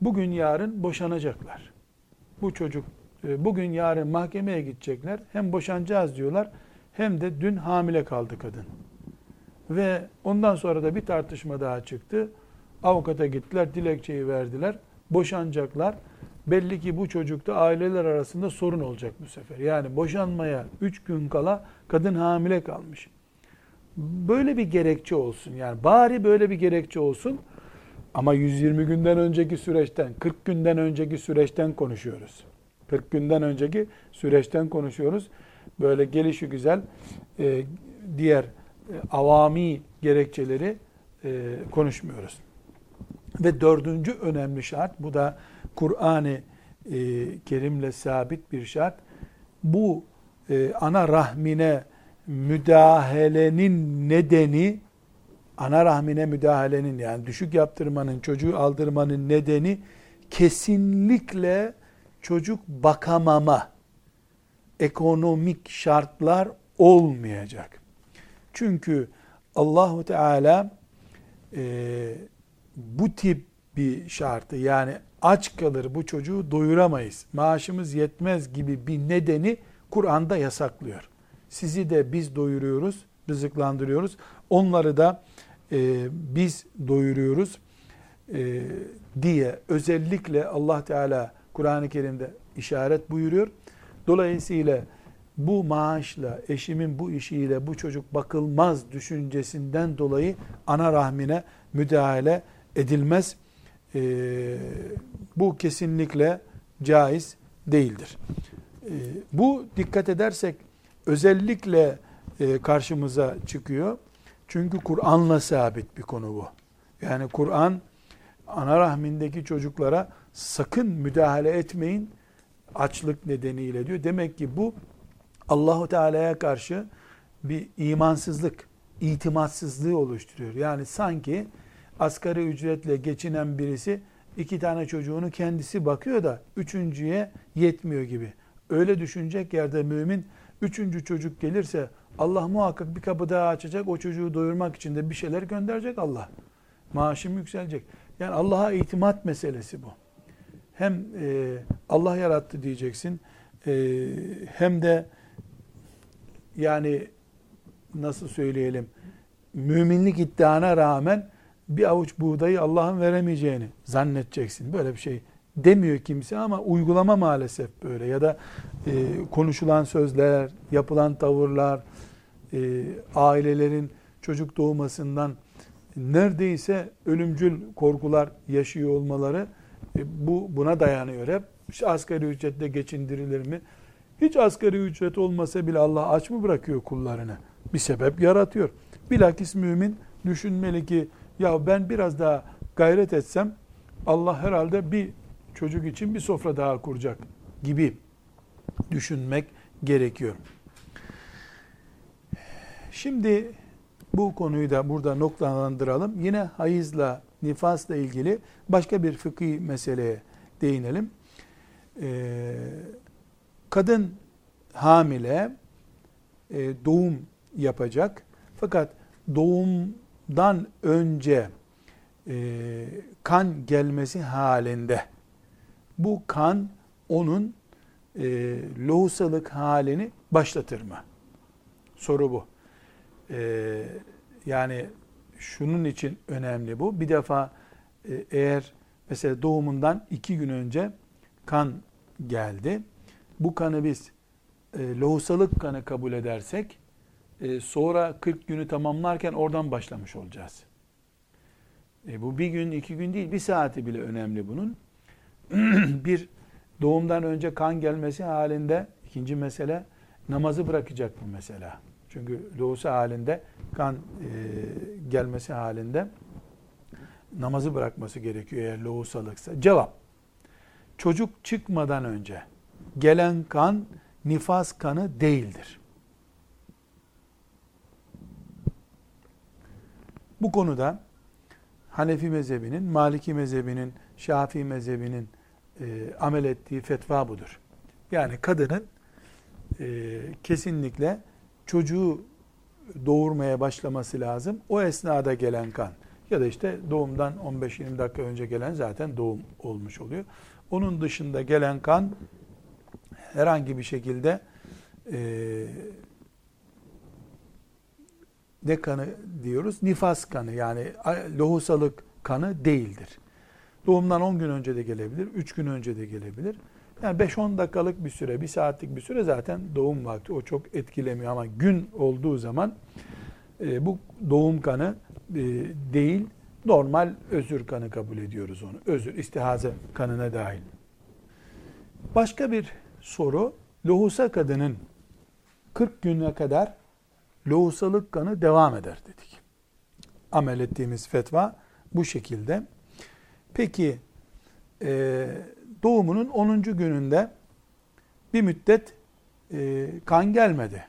bugün yarın boşanacaklar. Bu çocuk e, bugün yarın mahkemeye gidecekler. Hem boşanacağız diyorlar hem de dün hamile kaldı kadın. Ve ondan sonra da bir tartışma daha çıktı. Avukata gittiler, dilekçeyi verdiler. Boşanacaklar. Belli ki bu çocukta aileler arasında sorun olacak bu sefer. Yani boşanmaya 3 gün kala kadın hamile kalmış. Böyle bir gerekçe olsun. Yani bari böyle bir gerekçe olsun. Ama 120 günden önceki süreçten, 40 günden önceki süreçten konuşuyoruz. 40 günden önceki süreçten konuşuyoruz. Böyle gelişi güzel e, diğer e, avami gerekçeleri e, konuşmuyoruz. Ve dördüncü önemli şart, bu da Kur'an-ı e, Kerim'le sabit bir şart. Bu e, ana rahmine müdahalenin nedeni, ana rahmine müdahalenin yani düşük yaptırmanın, çocuğu aldırmanın nedeni kesinlikle çocuk bakamama, ekonomik şartlar olmayacak. Çünkü Allahu Teala e, bu tip bir şartı yani aç kalır bu çocuğu doyuramayız, maaşımız yetmez gibi bir nedeni Kur'an'da yasaklıyor. Sizi de biz doyuruyoruz, rızıklandırıyoruz. Onları da e, biz doyuruyoruz e, diye özellikle Allah Teala Kur'an-ı Kerim'de işaret buyuruyor. Dolayısıyla bu maaşla, eşimin bu işiyle bu çocuk bakılmaz düşüncesinden dolayı ana rahmine müdahale edilmez. Ee, bu kesinlikle caiz değildir. Ee, bu dikkat edersek özellikle e, karşımıza çıkıyor. Çünkü Kur'an'la sabit bir konu bu. Yani Kur'an ana rahmindeki çocuklara sakın müdahale etmeyin açlık nedeniyle diyor. Demek ki bu Allahu Teala'ya karşı bir imansızlık, itimatsızlığı oluşturuyor. Yani sanki asgari ücretle geçinen birisi iki tane çocuğunu kendisi bakıyor da üçüncüye yetmiyor gibi. Öyle düşünecek yerde mümin üçüncü çocuk gelirse Allah muhakkak bir kapı daha açacak. O çocuğu doyurmak için de bir şeyler gönderecek Allah. Maaşım yükselecek. Yani Allah'a itimat meselesi bu. Hem e, Allah yarattı diyeceksin e, hem de yani nasıl söyleyelim müminlik iddiana rağmen bir avuç buğdayı Allah'ın veremeyeceğini zannedeceksin. Böyle bir şey demiyor kimse ama uygulama maalesef böyle ya da e, konuşulan sözler, yapılan tavırlar, e, ailelerin çocuk doğmasından neredeyse ölümcül korkular yaşıyor olmaları e, bu buna dayanıyor hep. İşte asgari ücretle geçindirilir mi? Hiç asgari ücret olmasa bile Allah aç mı bırakıyor kullarını? Bir sebep yaratıyor. Bilakis mümin düşünmeli ki ya ben biraz daha gayret etsem Allah herhalde bir çocuk için bir sofra daha kuracak gibi düşünmek gerekiyor. Şimdi bu konuyu da burada noktalandıralım. Yine hayızla, nifasla ilgili başka bir fıkhi meseleye değinelim. Ee, kadın hamile e, doğum yapacak. Fakat doğumdan önce e, kan gelmesi halinde bu kan onun e, lohusalık halini başlatır mı? Soru bu. E, yani şunun için önemli bu. Bir defa e, eğer mesela doğumundan iki gün önce kan geldi. Bu kanı biz e, lohusalık kanı kabul edersek e, sonra 40 günü tamamlarken oradan başlamış olacağız. E, bu bir gün, iki gün değil, bir saati bile önemli bunun. bir doğumdan önce kan gelmesi halinde ikinci mesele namazı bırakacak mı mesela? Çünkü lohusa halinde kan e, gelmesi halinde namazı bırakması gerekiyor eğer lohusalıksa. Cevap. Çocuk çıkmadan önce gelen kan nifas kanı değildir. Bu konuda Hanefi mezhebinin, Maliki mezhebinin, Şafii mezhebinin e, amel ettiği fetva budur. Yani kadının e, kesinlikle çocuğu doğurmaya başlaması lazım. O esnada gelen kan ya da işte doğumdan 15-20 dakika önce gelen zaten doğum olmuş oluyor. Onun dışında gelen kan herhangi bir şekilde e, ne kanı diyoruz? Nifas kanı yani lohusalık kanı değildir. Doğumdan 10 gün önce de gelebilir, 3 gün önce de gelebilir. Yani 5-10 dakikalık bir süre, bir saatlik bir süre zaten doğum vakti. O çok etkilemiyor ama gün olduğu zaman e, bu doğum kanı e, değil, normal özür kanı kabul ediyoruz onu. Özür, istihaze kanına dahil. Başka bir soru, lohusa kadının 40 güne kadar lohusalık kanı devam eder dedik. Amel ettiğimiz fetva bu şekilde. Peki e, doğumunun 10. gününde bir müddet e, kan gelmedi.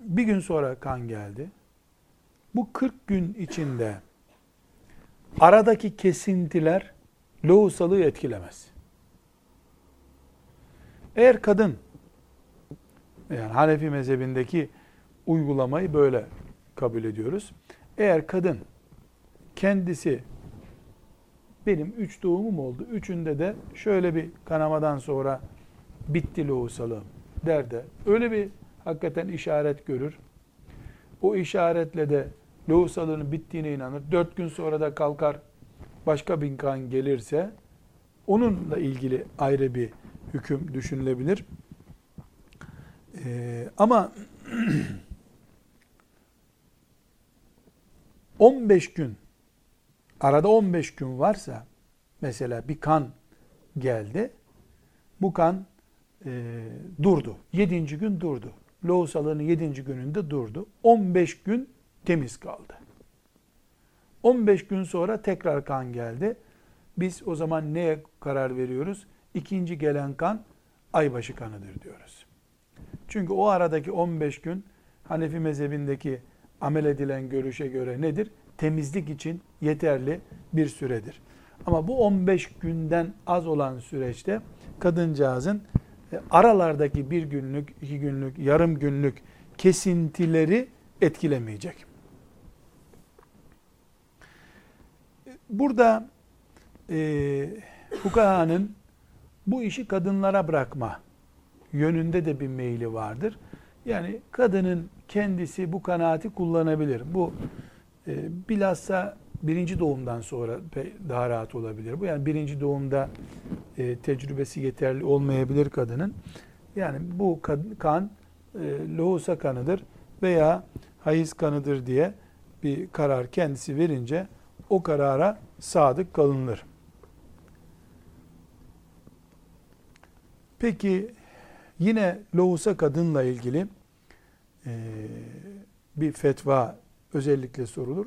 Bir gün sonra kan geldi. Bu 40 gün içinde aradaki kesintiler lohusalığı etkilemez. Eğer kadın yani Hanefi mezhebindeki uygulamayı böyle kabul ediyoruz. Eğer kadın kendisi benim üç doğumum oldu. Üçünde de şöyle bir kanamadan sonra bitti lohusalığım der de öyle bir hakikaten işaret görür. O işaretle de lohusalığının bittiğine inanır. Dört gün sonra da kalkar başka bir kan gelirse onunla ilgili ayrı bir hüküm düşünülebilir. Ee, ama 15 gün arada 15 gün varsa mesela bir kan geldi. Bu kan e, durdu. 7. gün durdu. Lohusalığının 7. gününde durdu. 15 gün temiz kaldı. 15 gün sonra tekrar kan geldi. Biz o zaman neye karar veriyoruz? İkinci gelen kan aybaşı kanıdır diyoruz. Çünkü o aradaki 15 gün Hanefi mezhebindeki amel edilen görüşe göre nedir? Temizlik için yeterli bir süredir. Ama bu 15 günden az olan süreçte kadıncağızın e, aralardaki bir günlük, iki günlük, yarım günlük kesintileri etkilemeyecek. Burada e, fukahanın bu işi kadınlara bırakma yönünde de bir meyli vardır. Yani kadının kendisi bu kanaati kullanabilir. Bu e, bilhassa birinci doğumdan sonra daha rahat olabilir. Bu yani birinci doğumda e, tecrübesi yeterli olmayabilir kadının. Yani bu kan e, lohusa kanıdır veya hayız kanıdır diye bir karar kendisi verince o karara sadık kalınır. Peki Yine lohusa kadınla ilgili e, bir fetva özellikle sorulur.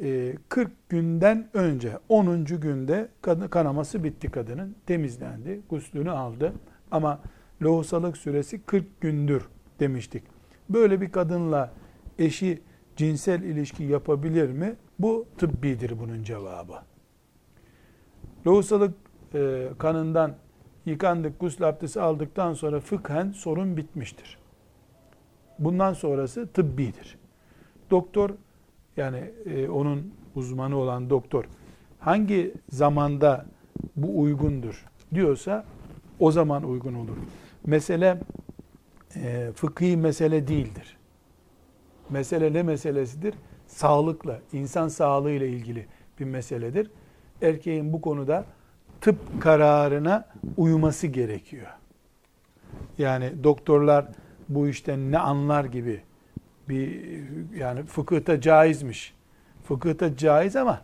E, 40 günden önce 10. günde kadın, kanaması bitti kadının. Temizlendi, guslünü aldı. Ama lohusalık süresi 40 gündür demiştik. Böyle bir kadınla eşi cinsel ilişki yapabilir mi? Bu tıbbidir bunun cevabı. Lohusalık e, kanından yıkandık, gusül abdesti aldıktan sonra fıkhen sorun bitmiştir. Bundan sonrası tıbbidir. Doktor yani e, onun uzmanı olan doktor hangi zamanda bu uygundur diyorsa o zaman uygun olur. Mesele e, fıkhi mesele değildir. Mesele ne meselesidir? sağlıkla, insan sağlığı ile ilgili bir meseledir. Erkeğin bu konuda tıp kararına uyması gerekiyor. Yani doktorlar bu işten ne anlar gibi bir yani fıkıhta caizmiş. Fıkıhta caiz ama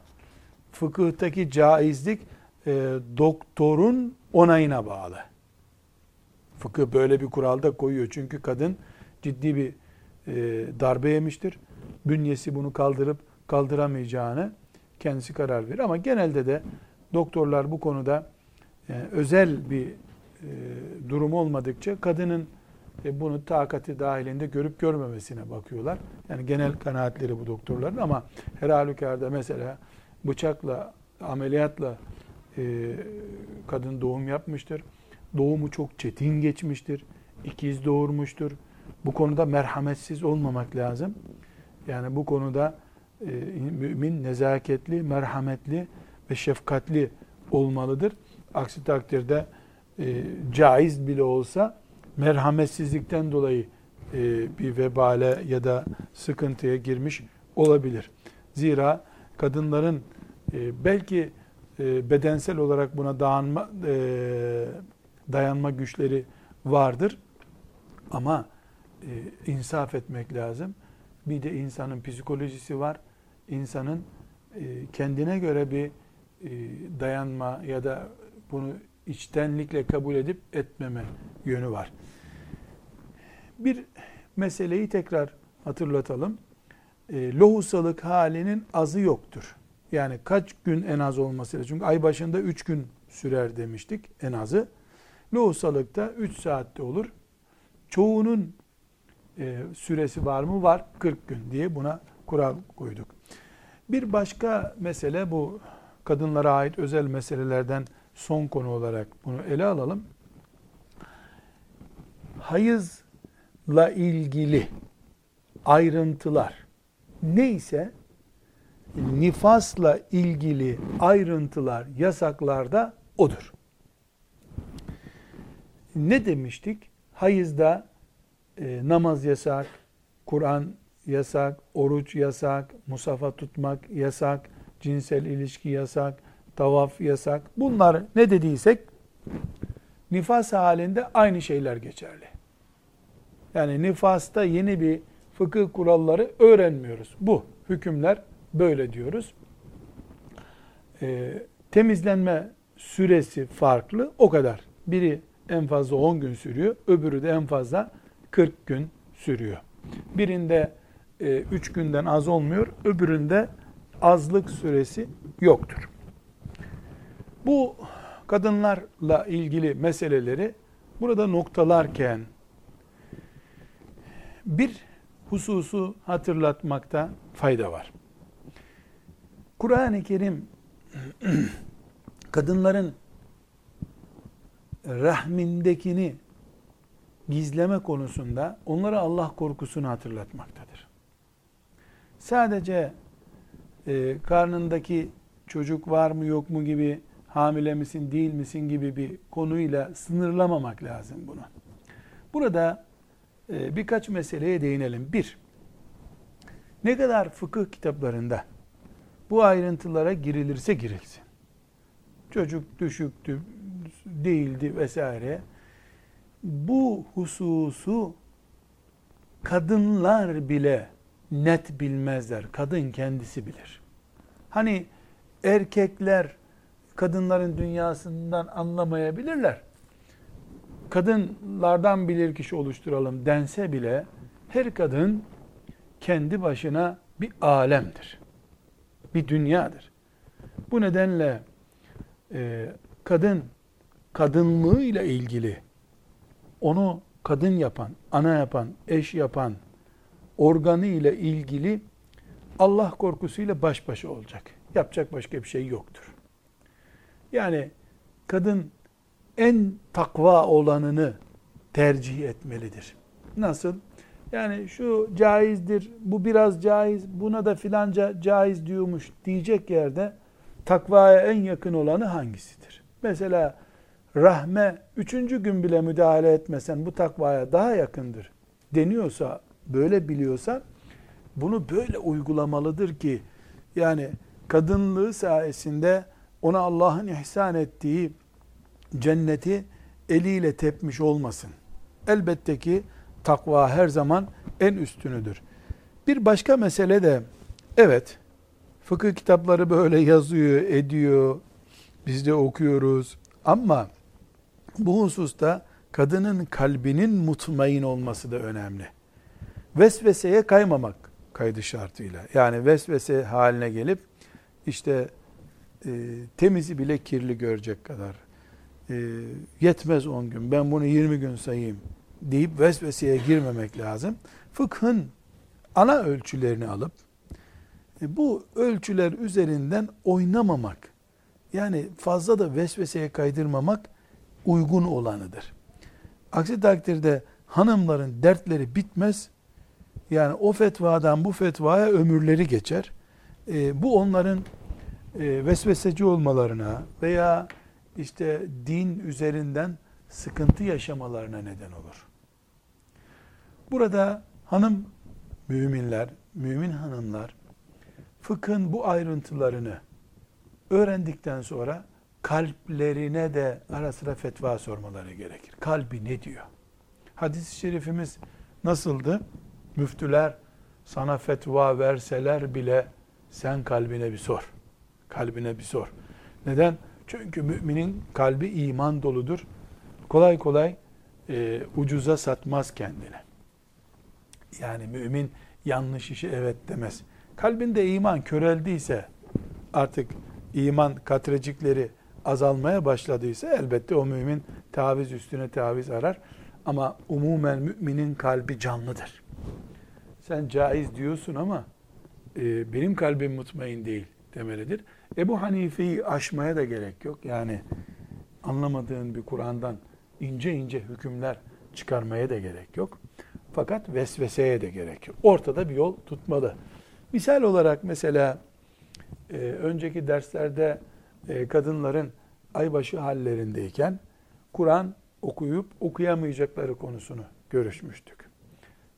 fıkıhtaki caizlik e, doktorun onayına bağlı. Fıkıh böyle bir kuralda koyuyor. Çünkü kadın ciddi bir e, darbe yemiştir. Bünyesi bunu kaldırıp kaldıramayacağını kendisi karar verir. Ama genelde de doktorlar bu konuda e, özel bir e, durum olmadıkça kadının e, bunu takati dahilinde görüp görmemesine bakıyorlar. Yani genel kanaatleri bu doktorların ama her halükarda mesela bıçakla, ameliyatla e, kadın doğum yapmıştır. Doğumu çok çetin geçmiştir. İkiz doğurmuştur. Bu konuda merhametsiz olmamak lazım. Yani bu konuda mümin nezaketli, merhametli ve şefkatli olmalıdır. Aksi takdirde e, caiz bile olsa merhametsizlikten dolayı e, bir vebale ya da sıkıntıya girmiş olabilir. Zira kadınların e, belki e, bedensel olarak buna dayanma, e, dayanma güçleri vardır ama e, insaf etmek lazım. Bir de insanın psikolojisi var. İnsanın e, kendine göre bir dayanma ya da bunu içtenlikle kabul edip etmeme yönü var. Bir meseleyi tekrar hatırlatalım. E, lohusalık halinin azı yoktur. Yani kaç gün en az olması lazım. Çünkü ay başında 3 gün sürer demiştik en azı. Lohusalıkta 3 saatte olur. Çoğunun e, süresi var mı? Var. 40 gün diye buna kural koyduk. Bir başka mesele bu kadınlara ait özel meselelerden son konu olarak bunu ele alalım. Hayızla ilgili ayrıntılar neyse nifasla ilgili ayrıntılar yasaklarda odur. Ne demiştik? Hayızda e, namaz yasak, Kur'an yasak, oruç yasak, musafa tutmak yasak, cinsel ilişki yasak, tavaf yasak. Bunlar ne dediysek nifas halinde aynı şeyler geçerli. Yani nifasta yeni bir fıkıh kuralları öğrenmiyoruz. Bu hükümler böyle diyoruz. E, temizlenme süresi farklı o kadar. Biri en fazla 10 gün sürüyor, öbürü de en fazla 40 gün sürüyor. Birinde 3 e, günden az olmuyor, öbüründe azlık süresi yoktur. Bu kadınlarla ilgili meseleleri burada noktalarken bir hususu hatırlatmakta fayda var. Kur'an-ı Kerim kadınların rahmindekini gizleme konusunda onlara Allah korkusunu hatırlatmaktadır. Sadece e, karnındaki çocuk var mı yok mu gibi hamile misin değil misin gibi bir konuyla sınırlamamak lazım bunu. Burada e, birkaç meseleye değinelim. Bir, ne kadar fıkıh kitaplarında bu ayrıntılara girilirse girilsin. Çocuk düşüktü, değildi vesaire. Bu hususu kadınlar bile net bilmezler. Kadın kendisi bilir. Hani erkekler kadınların dünyasından anlamayabilirler. Kadınlardan bilir kişi oluşturalım dense bile her kadın kendi başına bir alemdir bir dünyadır. Bu nedenle e, kadın kadınlığıyla ilgili onu kadın yapan, ana yapan, eş yapan organı ile ilgili Allah korkusuyla baş başa olacak. Yapacak başka bir şey yoktur. Yani kadın en takva olanını tercih etmelidir. Nasıl? Yani şu caizdir, bu biraz caiz, buna da filanca caiz diyormuş diyecek yerde takvaya en yakın olanı hangisidir? Mesela rahme üçüncü gün bile müdahale etmesen bu takvaya daha yakındır deniyorsa, böyle biliyorsa bunu böyle uygulamalıdır ki yani kadınlığı sayesinde ona Allah'ın ihsan ettiği cenneti eliyle tepmiş olmasın. Elbette ki takva her zaman en üstünüdür. Bir başka mesele de evet fıkıh kitapları böyle yazıyor, ediyor. Biz de okuyoruz. Ama bu hususta kadının kalbinin mutmain olması da önemli. Vesveseye kaymamak kaydı şartıyla. Yani vesvese haline gelip işte e, temizi bile kirli görecek kadar e, yetmez 10 gün ben bunu 20 gün sayayım deyip vesveseye girmemek lazım. Fıkhın ana ölçülerini alıp e, bu ölçüler üzerinden oynamamak yani fazla da vesveseye kaydırmamak uygun olanıdır. Aksi takdirde hanımların dertleri bitmez. Yani o fetvadan bu fetvaya ömürleri geçer. E, bu onların e, vesveseci olmalarına veya işte din üzerinden sıkıntı yaşamalarına neden olur. Burada hanım müminler, mümin hanımlar fıkhın bu ayrıntılarını öğrendikten sonra kalplerine de ara sıra fetva sormaları gerekir. Kalbi ne diyor? Hadis-i şerifimiz nasıldı? Müftüler sana fetva verseler bile sen kalbine bir sor. Kalbine bir sor. Neden? Çünkü müminin kalbi iman doludur. Kolay kolay e, ucuza satmaz kendini. Yani mümin yanlış işi evet demez. Kalbinde iman köreldiyse artık iman katrecikleri azalmaya başladıysa elbette o mümin taviz üstüne taviz arar. Ama umumen müminin kalbi canlıdır. Sen caiz diyorsun ama e, benim kalbim mutmain değil demelidir. Ebu Hanife'yi aşmaya da gerek yok. Yani anlamadığın bir Kur'an'dan ince ince hükümler çıkarmaya da gerek yok. Fakat vesveseye de gerek yok. Ortada bir yol tutmalı. Misal olarak mesela e, önceki derslerde e, kadınların aybaşı hallerindeyken Kur'an okuyup okuyamayacakları konusunu görüşmüştük.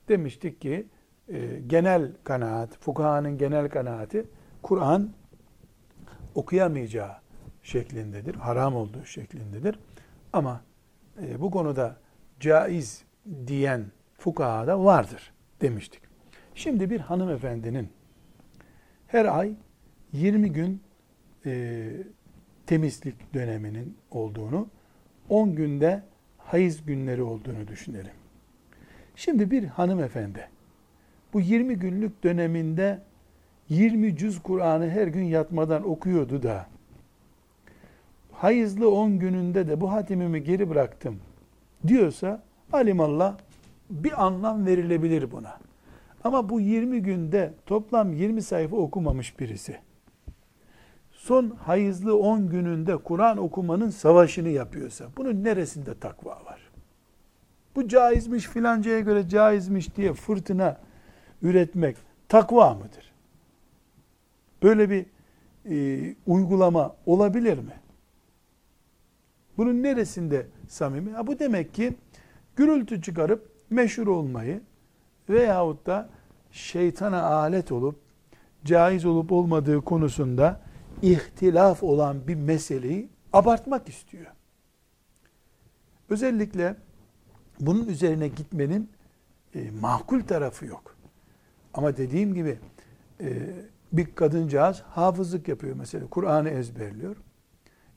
Demiştik ki e, genel kanaat, fukahanın genel kanaati Kur'an okuyamayacağı şeklindedir, haram olduğu şeklindedir. Ama e, bu konuda caiz diyen fukaha da vardır demiştik. Şimdi bir hanımefendinin her ay 20 gün e, temizlik döneminin olduğunu, 10 günde hayız günleri olduğunu düşünelim. Şimdi bir hanımefendi bu 20 günlük döneminde 20 cüz Kur'an'ı her gün yatmadan okuyordu da hayızlı 10 gününde de bu hatimimi geri bıraktım diyorsa alimallah bir anlam verilebilir buna. Ama bu 20 günde toplam 20 sayfa okumamış birisi. Son hayızlı 10 gününde Kur'an okumanın savaşını yapıyorsa bunun neresinde takva var? Bu caizmiş filancaya göre caizmiş diye fırtına üretmek takva mıdır? Böyle bir e, uygulama olabilir mi? Bunun neresinde samimi? Ha, bu demek ki gürültü çıkarıp meşhur olmayı veyahut da şeytana alet olup caiz olup olmadığı konusunda ihtilaf olan bir meseleyi abartmak istiyor. Özellikle bunun üzerine gitmenin e, makul tarafı yok. Ama dediğim gibi e, bir kadıncağız hafızlık yapıyor mesela. Kur'an'ı ezberliyor.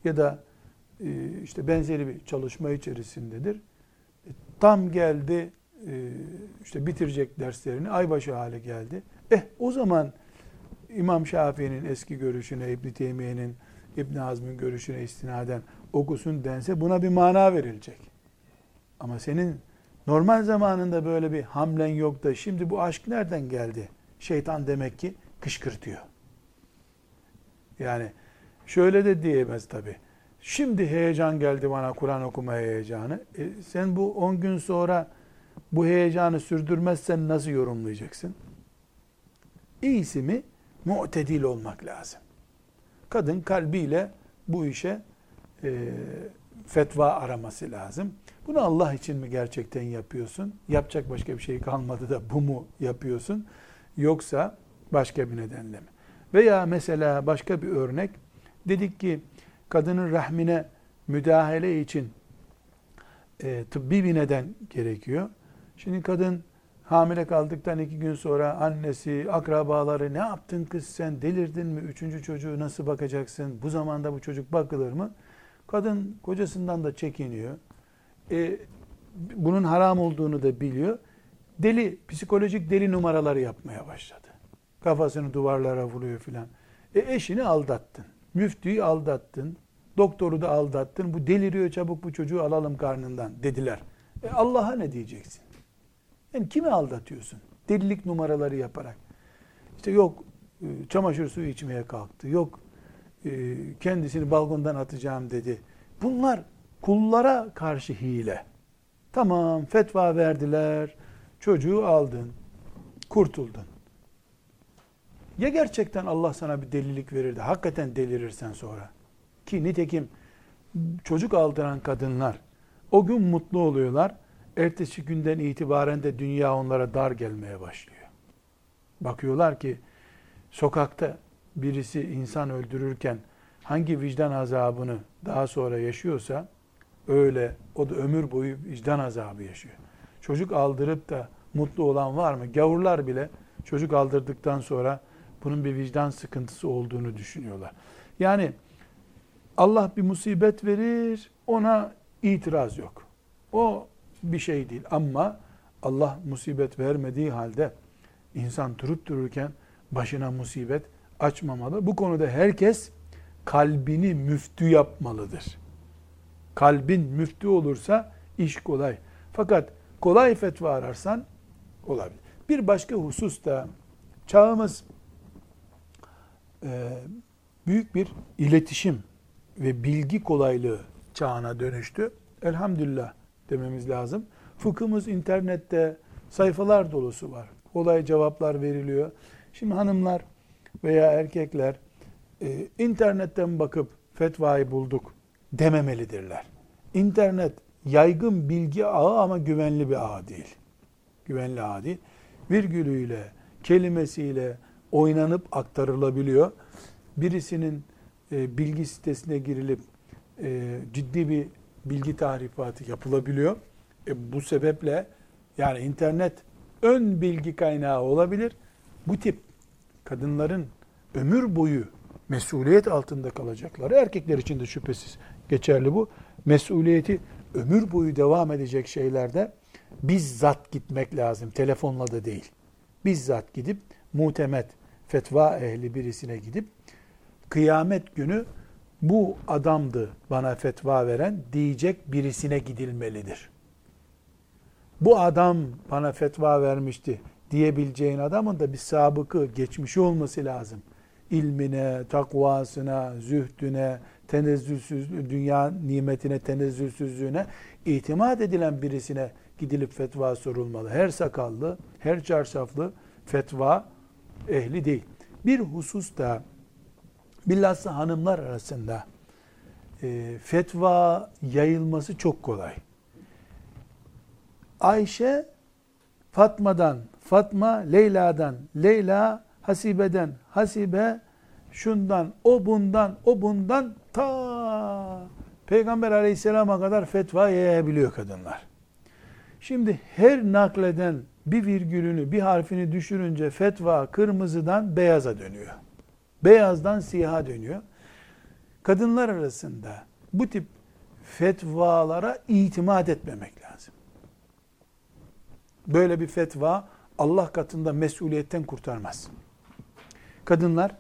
Ya da e, işte benzeri bir çalışma içerisindedir. E, tam geldi e, işte bitirecek derslerini aybaşı hale geldi. Eh o zaman İmam Şafii'nin eski görüşüne, İbn Teymiye'nin, İbn Hazm'ın görüşüne istinaden okusun dense buna bir mana verilecek. Ama senin normal zamanında böyle bir hamlen yok da şimdi bu aşk nereden geldi? Şeytan demek ki kışkırtıyor. Yani şöyle de diyemez tabi. Şimdi heyecan geldi bana Kur'an okuma heyecanı. E sen bu 10 gün sonra bu heyecanı sürdürmezsen nasıl yorumlayacaksın? İyisi mi? Mu'tedil olmak lazım. Kadın kalbiyle bu işe e, fetva araması lazım. Bunu Allah için mi gerçekten yapıyorsun? Yapacak başka bir şey kalmadı da bu mu yapıyorsun? yoksa başka bir nedenle mi? Veya mesela başka bir örnek dedik ki kadının rahmine müdahale için e, tıbbi bir neden gerekiyor. Şimdi kadın hamile kaldıktan iki gün sonra annesi, akrabaları ne yaptın kız sen delirdin mi? Üçüncü çocuğu nasıl bakacaksın? Bu zamanda bu çocuk bakılır mı? Kadın kocasından da çekiniyor. E, bunun haram olduğunu da biliyor. Deli, psikolojik deli numaraları yapmaya başladı. Kafasını duvarlara vuruyor filan. E eşini aldattın. Müftüyü aldattın. Doktoru da aldattın. Bu deliriyor çabuk bu çocuğu alalım karnından dediler. E Allah'a ne diyeceksin? Yani kimi aldatıyorsun? Delilik numaraları yaparak. İşte yok e, çamaşır suyu içmeye kalktı. Yok kendisini balkondan atacağım dedi. Bunlar kullara karşı hile. Tamam fetva verdiler. Çocuğu aldın. Kurtuldun. Ya gerçekten Allah sana bir delilik verir de hakikaten delirirsen sonra. Ki nitekim çocuk aldıran kadınlar o gün mutlu oluyorlar. Ertesi günden itibaren de dünya onlara dar gelmeye başlıyor. Bakıyorlar ki sokakta birisi insan öldürürken hangi vicdan azabını daha sonra yaşıyorsa öyle o da ömür boyu vicdan azabı yaşıyor. Çocuk aldırıp da mutlu olan var mı? Gavurlar bile çocuk aldırdıktan sonra bunun bir vicdan sıkıntısı olduğunu düşünüyorlar. Yani Allah bir musibet verir, ona itiraz yok. O bir şey değil ama Allah musibet vermediği halde insan durup dururken başına musibet açmamalı. Bu konuda herkes kalbini müftü yapmalıdır. Kalbin müftü olursa iş kolay. Fakat kolay fetva ararsan olabilir. Bir başka husus da çağımız e, büyük bir iletişim ve bilgi kolaylığı çağına dönüştü. Elhamdülillah dememiz lazım. Fıkhımız internette sayfalar dolusu var. Kolay cevaplar veriliyor. Şimdi hanımlar veya erkekler e, internetten bakıp fetvayı bulduk dememelidirler. İnternet yaygın bilgi ağı ama güvenli bir ağ değil. Güvenli ağ değil. Virgülüyle, kelimesiyle oynanıp aktarılabiliyor. Birisinin e, bilgi sitesine girilip e, ciddi bir bilgi tahrifatı yapılabiliyor. E, bu sebeple yani internet ön bilgi kaynağı olabilir. Bu tip kadınların ömür boyu mesuliyet altında kalacakları erkekler için de şüphesiz geçerli bu. Mesuliyeti ömür boyu devam edecek şeylerde bizzat gitmek lazım. Telefonla da değil. Bizzat gidip mutemet fetva ehli birisine gidip kıyamet günü bu adamdı bana fetva veren diyecek birisine gidilmelidir. Bu adam bana fetva vermişti diyebileceğin adamın da bir sabıkı, geçmişi olması lazım. İlmine, takvasına, zühdüne, tenezzülsüz, dünya nimetine, tenezzülsüzlüğüne itimat edilen birisine gidilip fetva sorulmalı. Her sakallı, her çarşaflı fetva ehli değil. Bir husus da bilhassa hanımlar arasında e, fetva yayılması çok kolay. Ayşe Fatma'dan, Fatma Leyla'dan, Leyla Hasibe'den, Hasibe şundan, o bundan, o bundan ta Peygamber aleyhisselama kadar fetva yayabiliyor kadınlar. Şimdi her nakleden bir virgülünü, bir harfini düşürünce fetva kırmızıdan beyaza dönüyor. Beyazdan siyaha dönüyor. Kadınlar arasında bu tip fetvalara itimat etmemek lazım. Böyle bir fetva Allah katında mesuliyetten kurtarmaz. Kadınlar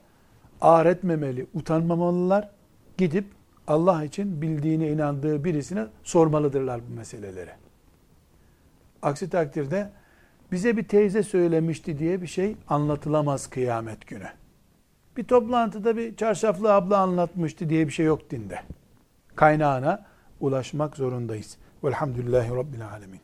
ağır etmemeli, utanmamalılar. Gidip Allah için bildiğine inandığı birisine sormalıdırlar bu meseleleri. Aksi takdirde bize bir teyze söylemişti diye bir şey anlatılamaz kıyamet günü. Bir toplantıda bir çarşaflı abla anlatmıştı diye bir şey yok dinde. Kaynağına ulaşmak zorundayız. Velhamdülillahi Rabbil Alemin.